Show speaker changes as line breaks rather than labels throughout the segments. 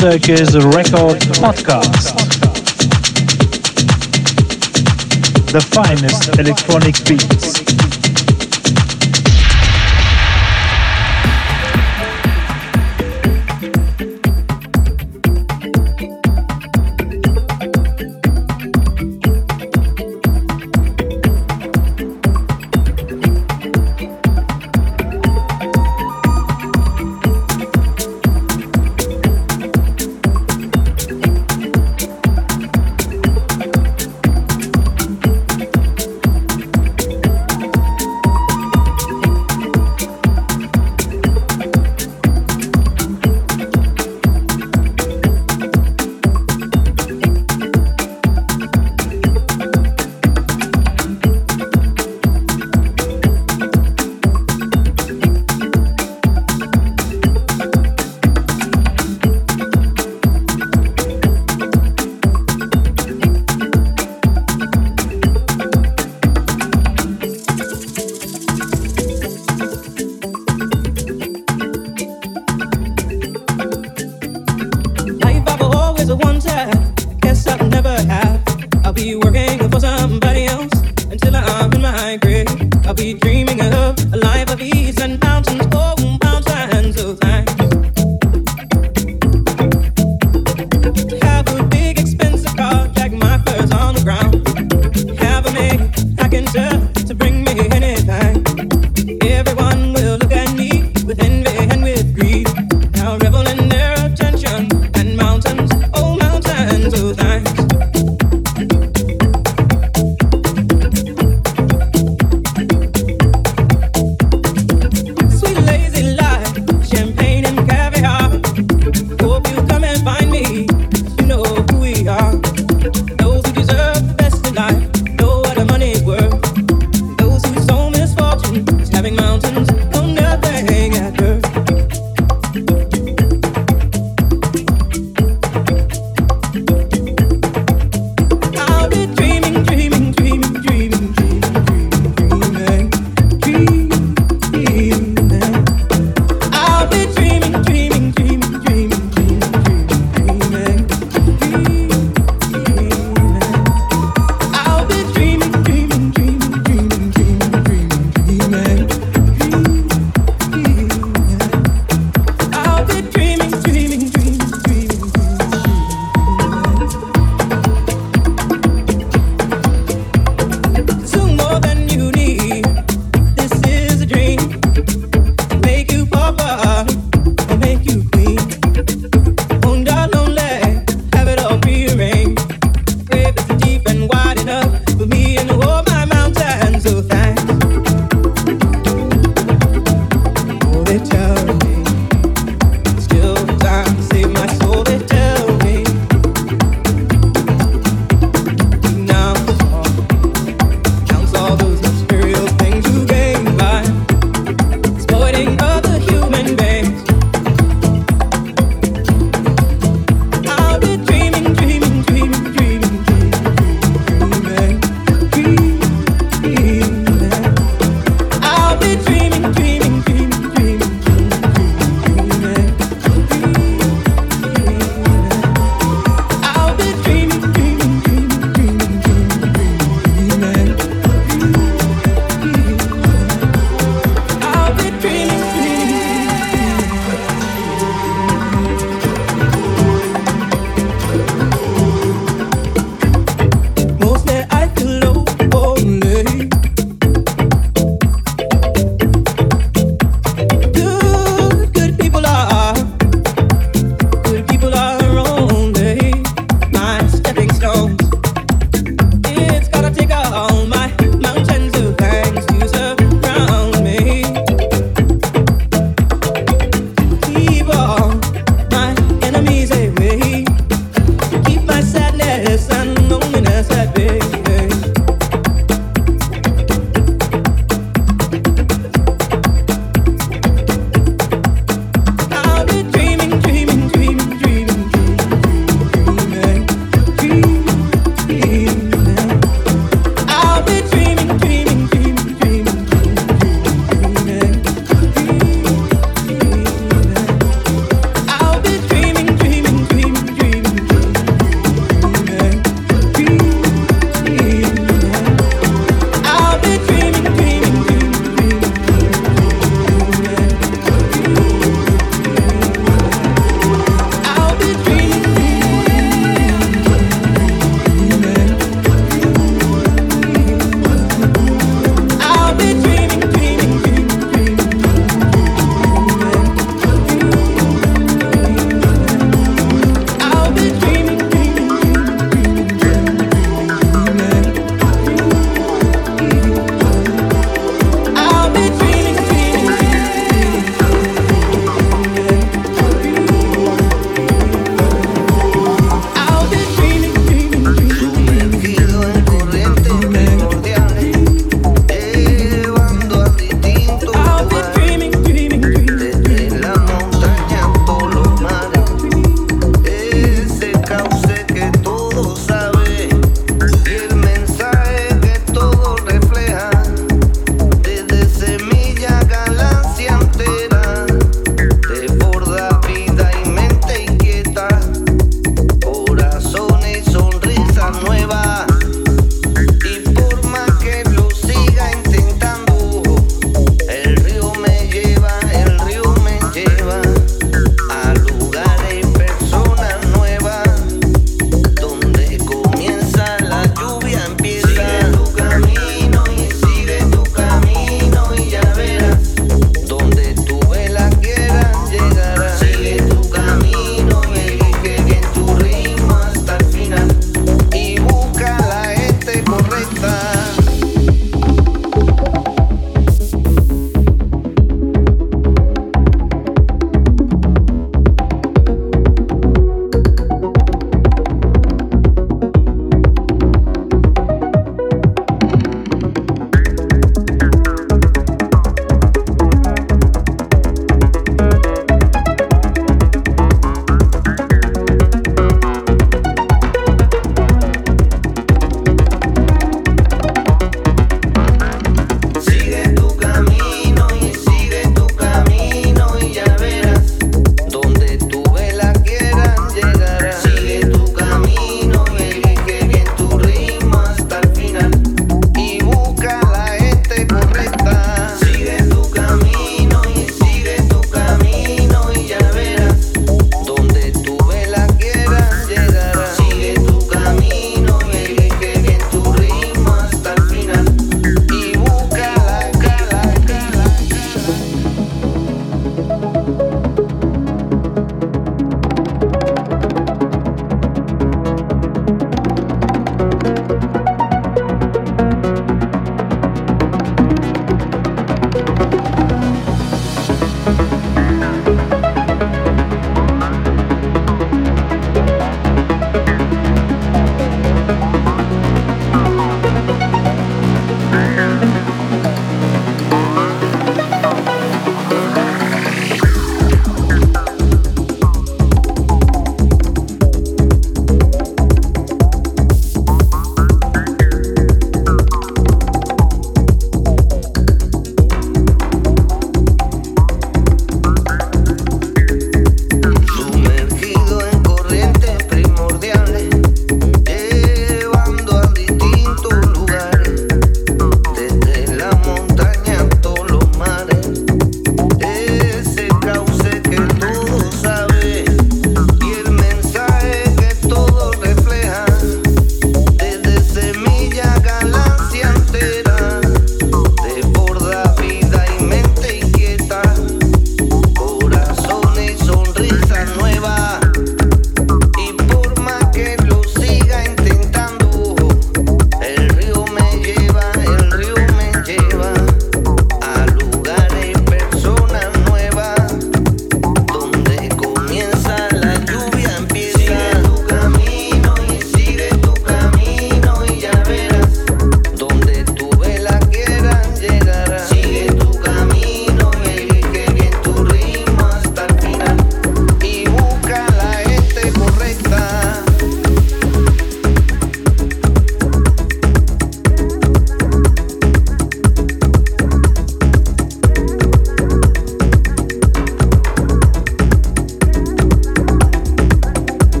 Circus Record Podcast. The finest electronic beats.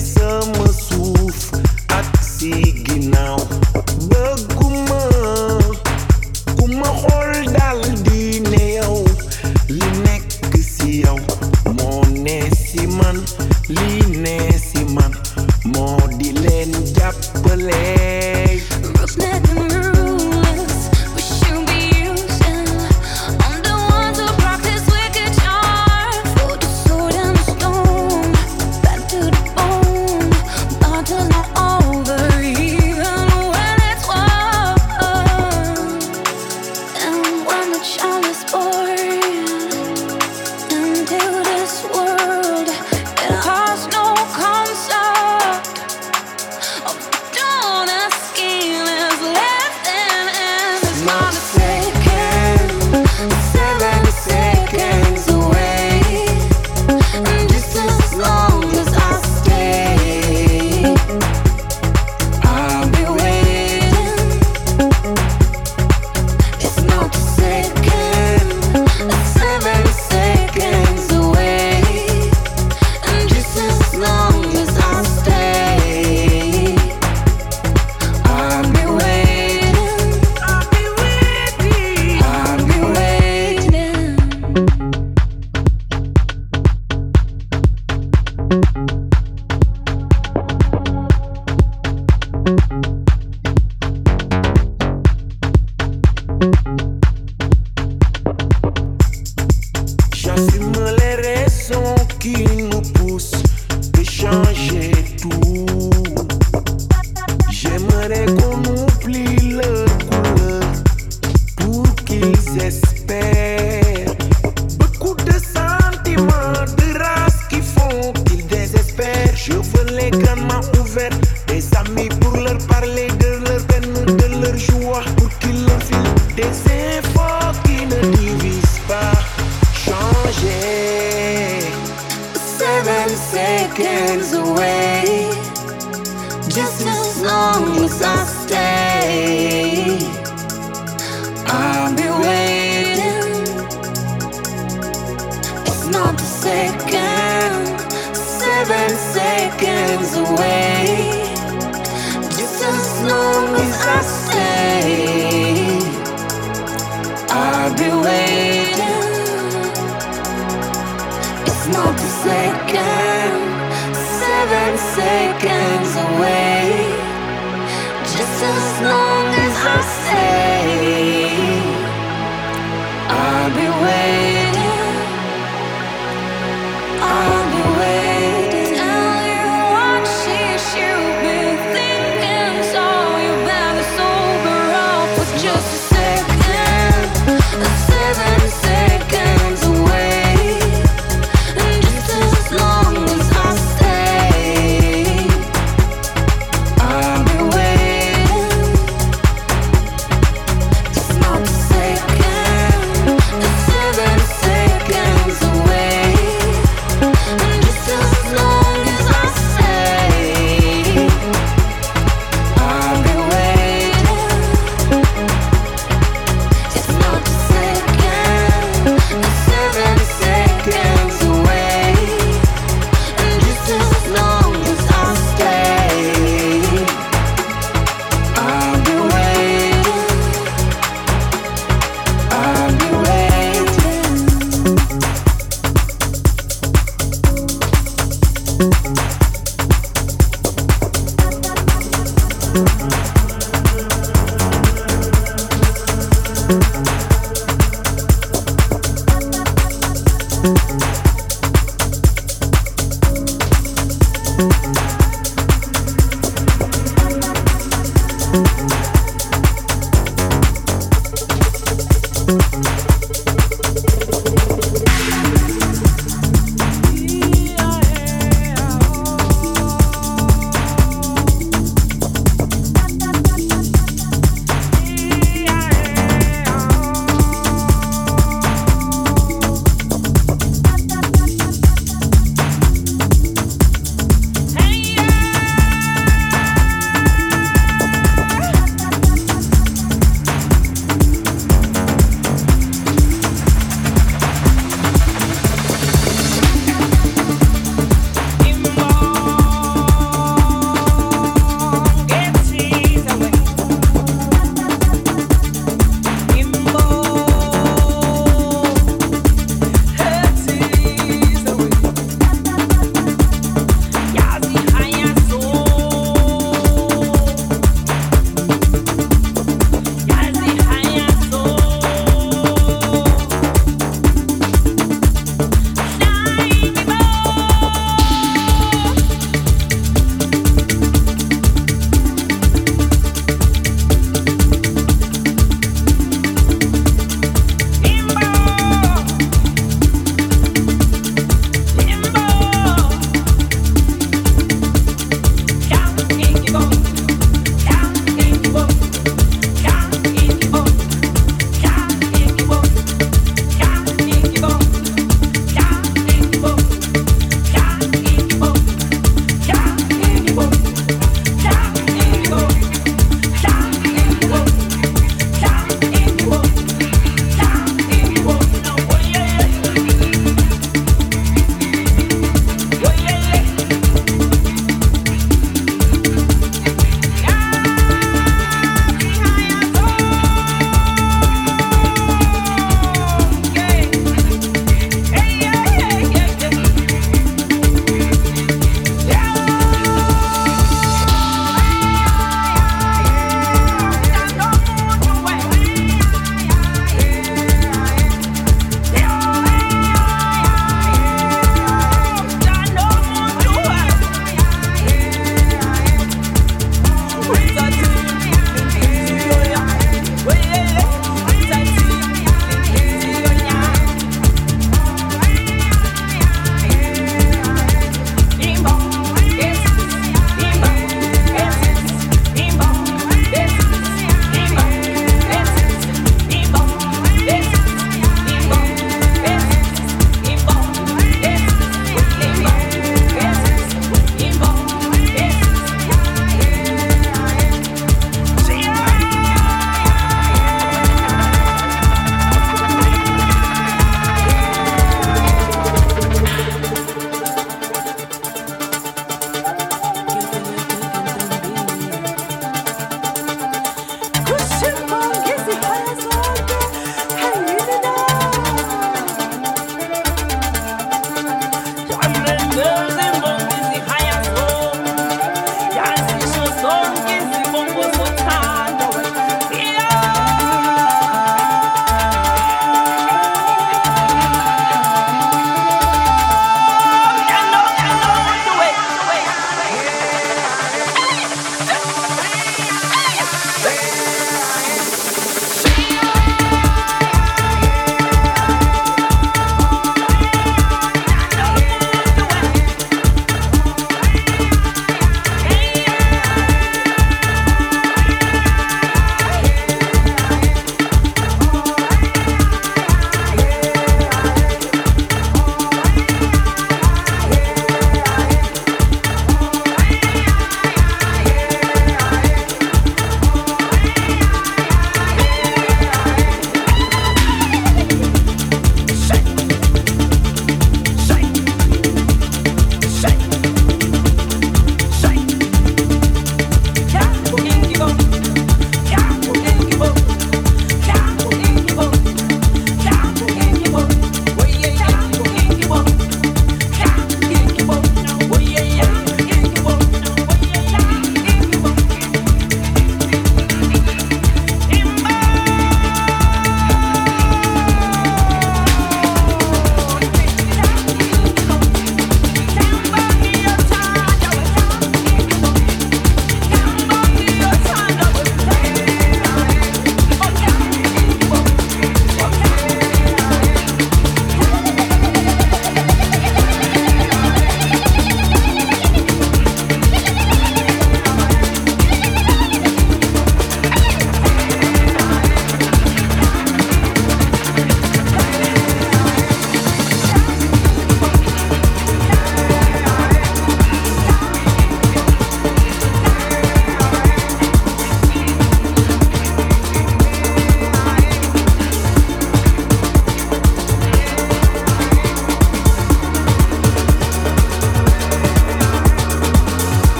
see long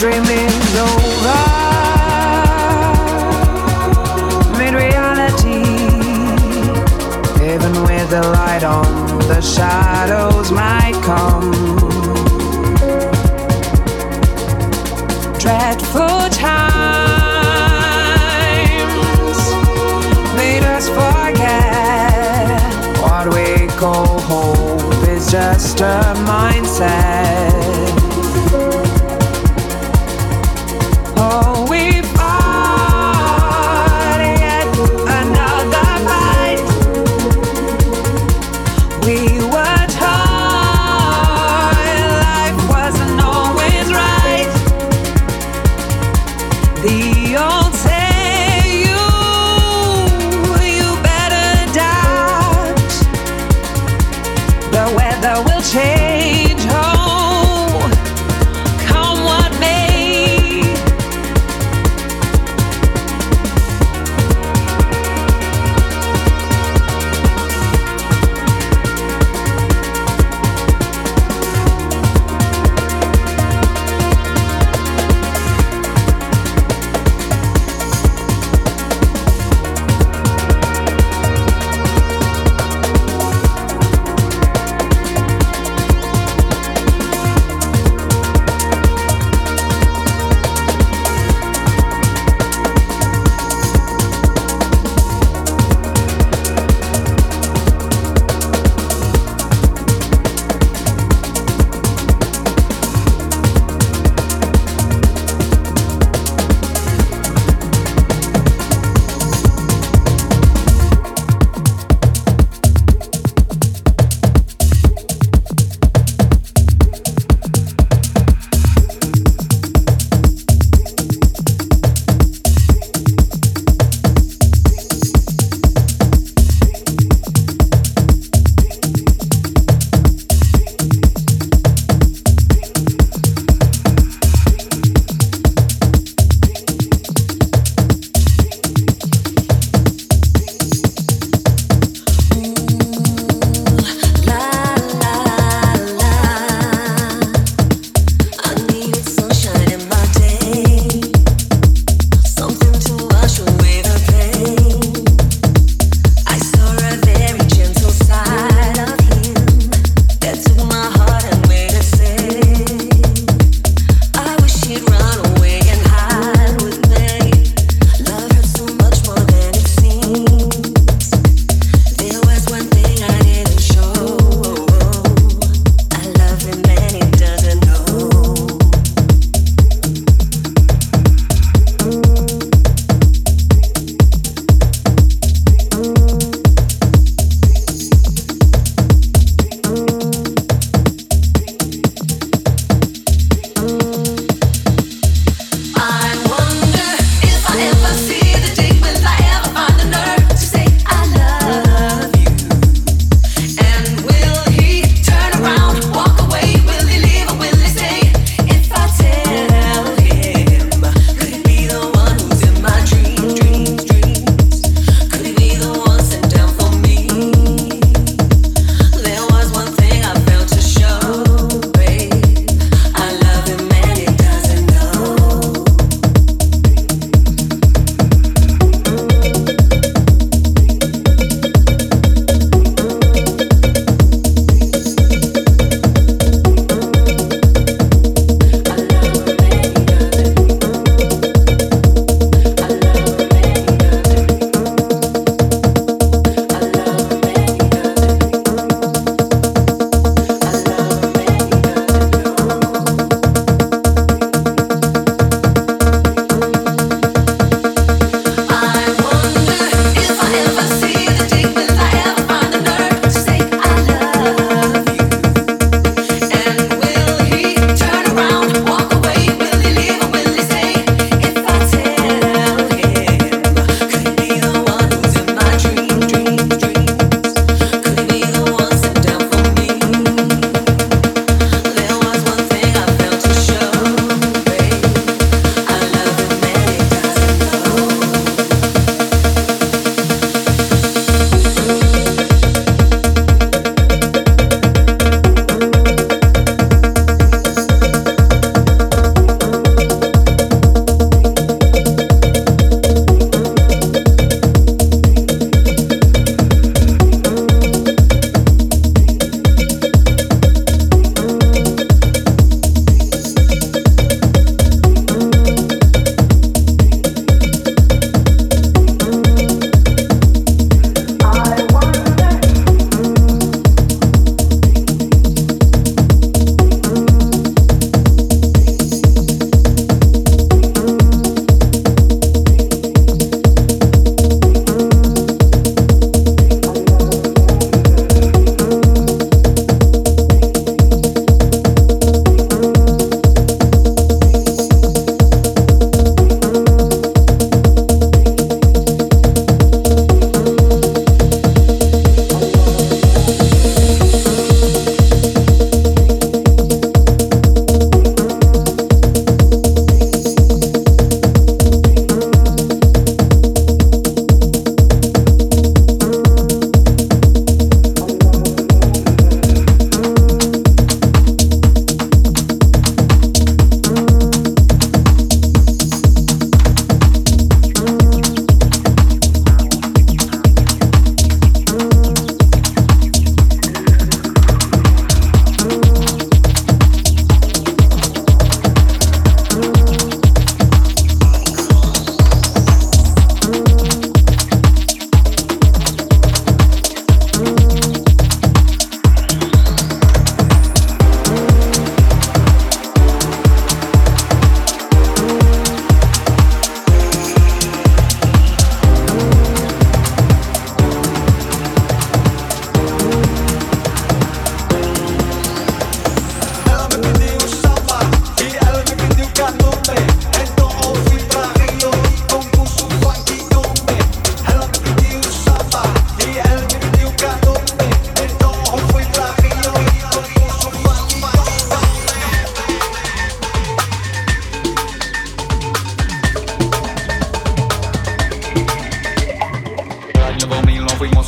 dream is over. Made reality, even with the light on, the shadows might come. Dreadful times made us forget what we call hope is just a mindset.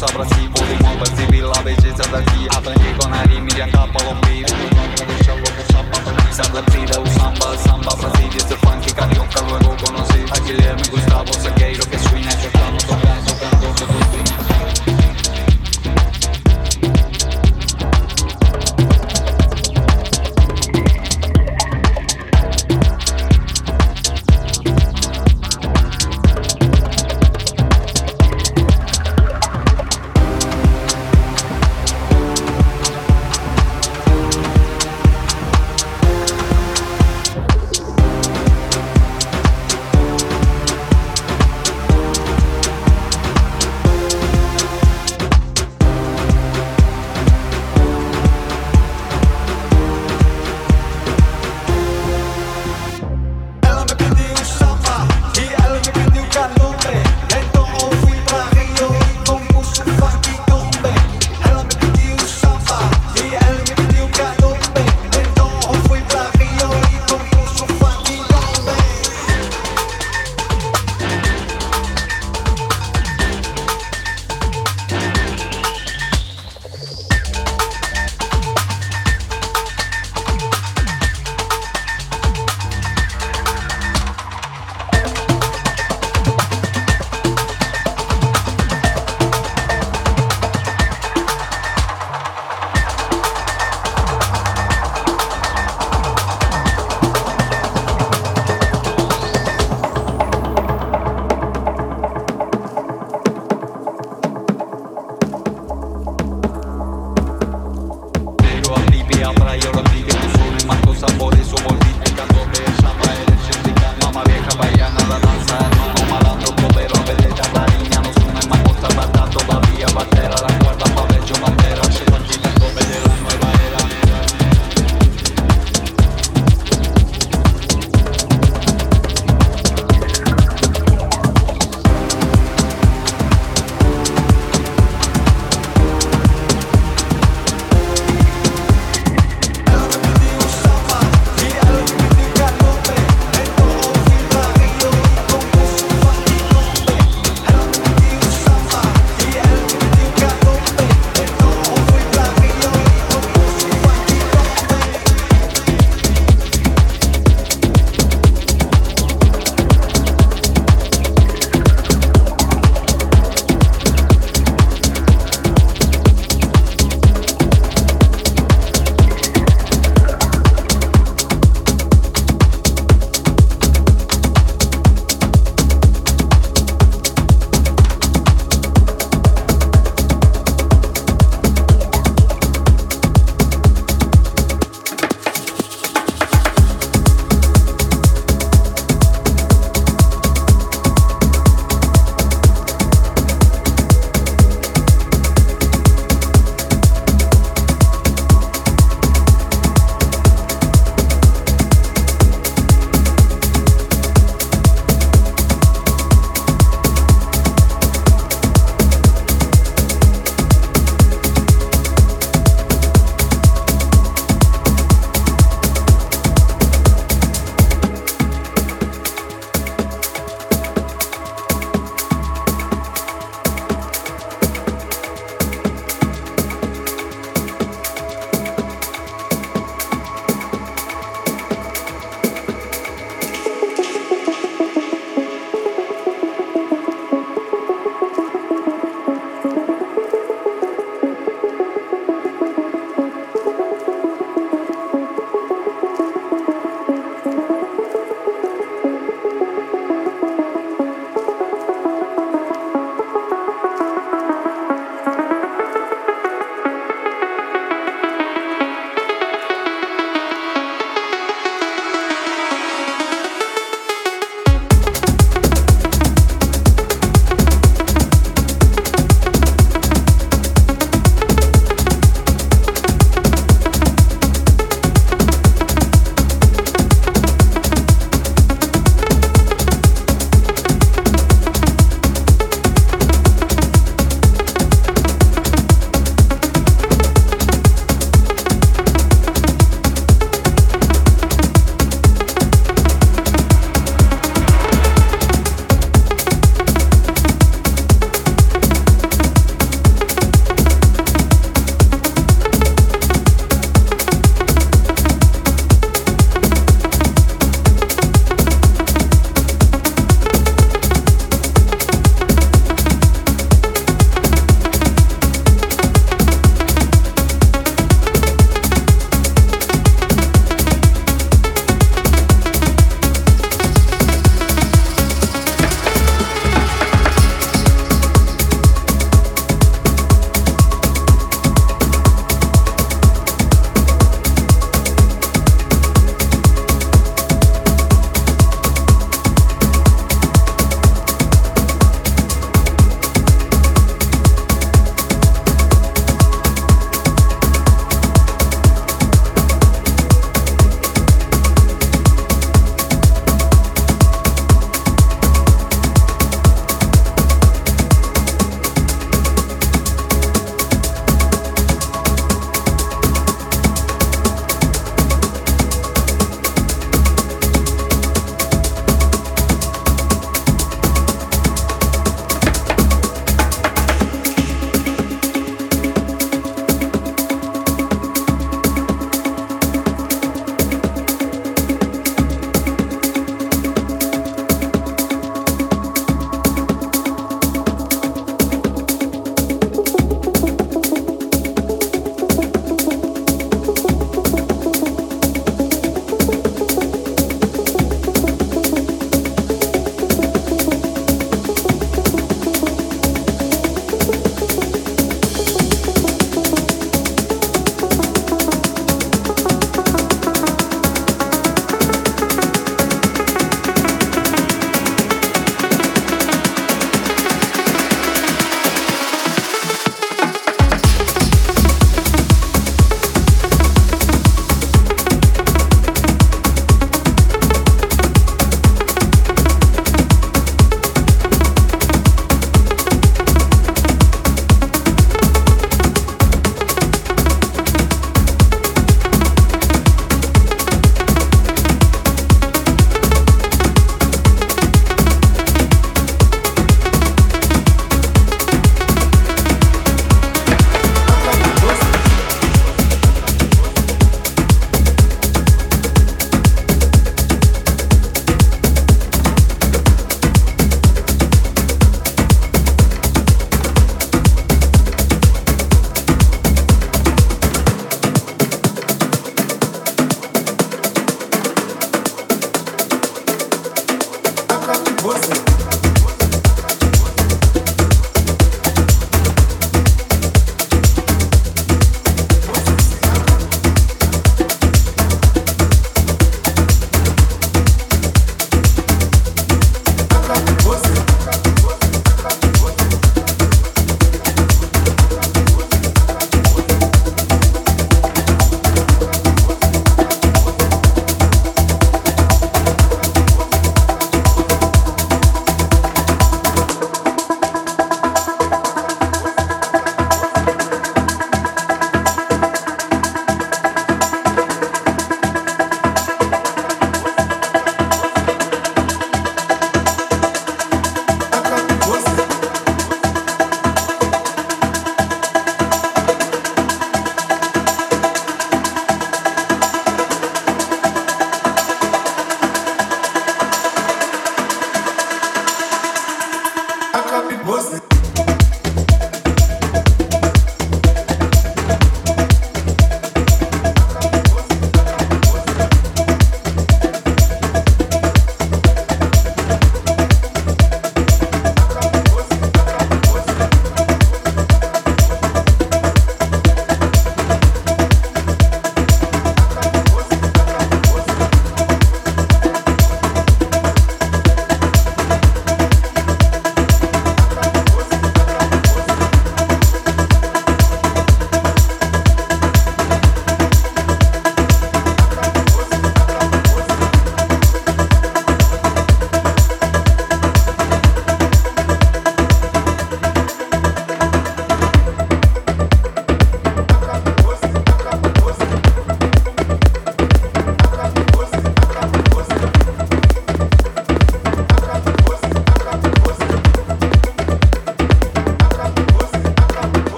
собраси Води моба samba Gustavo que suena Que estamos tocando,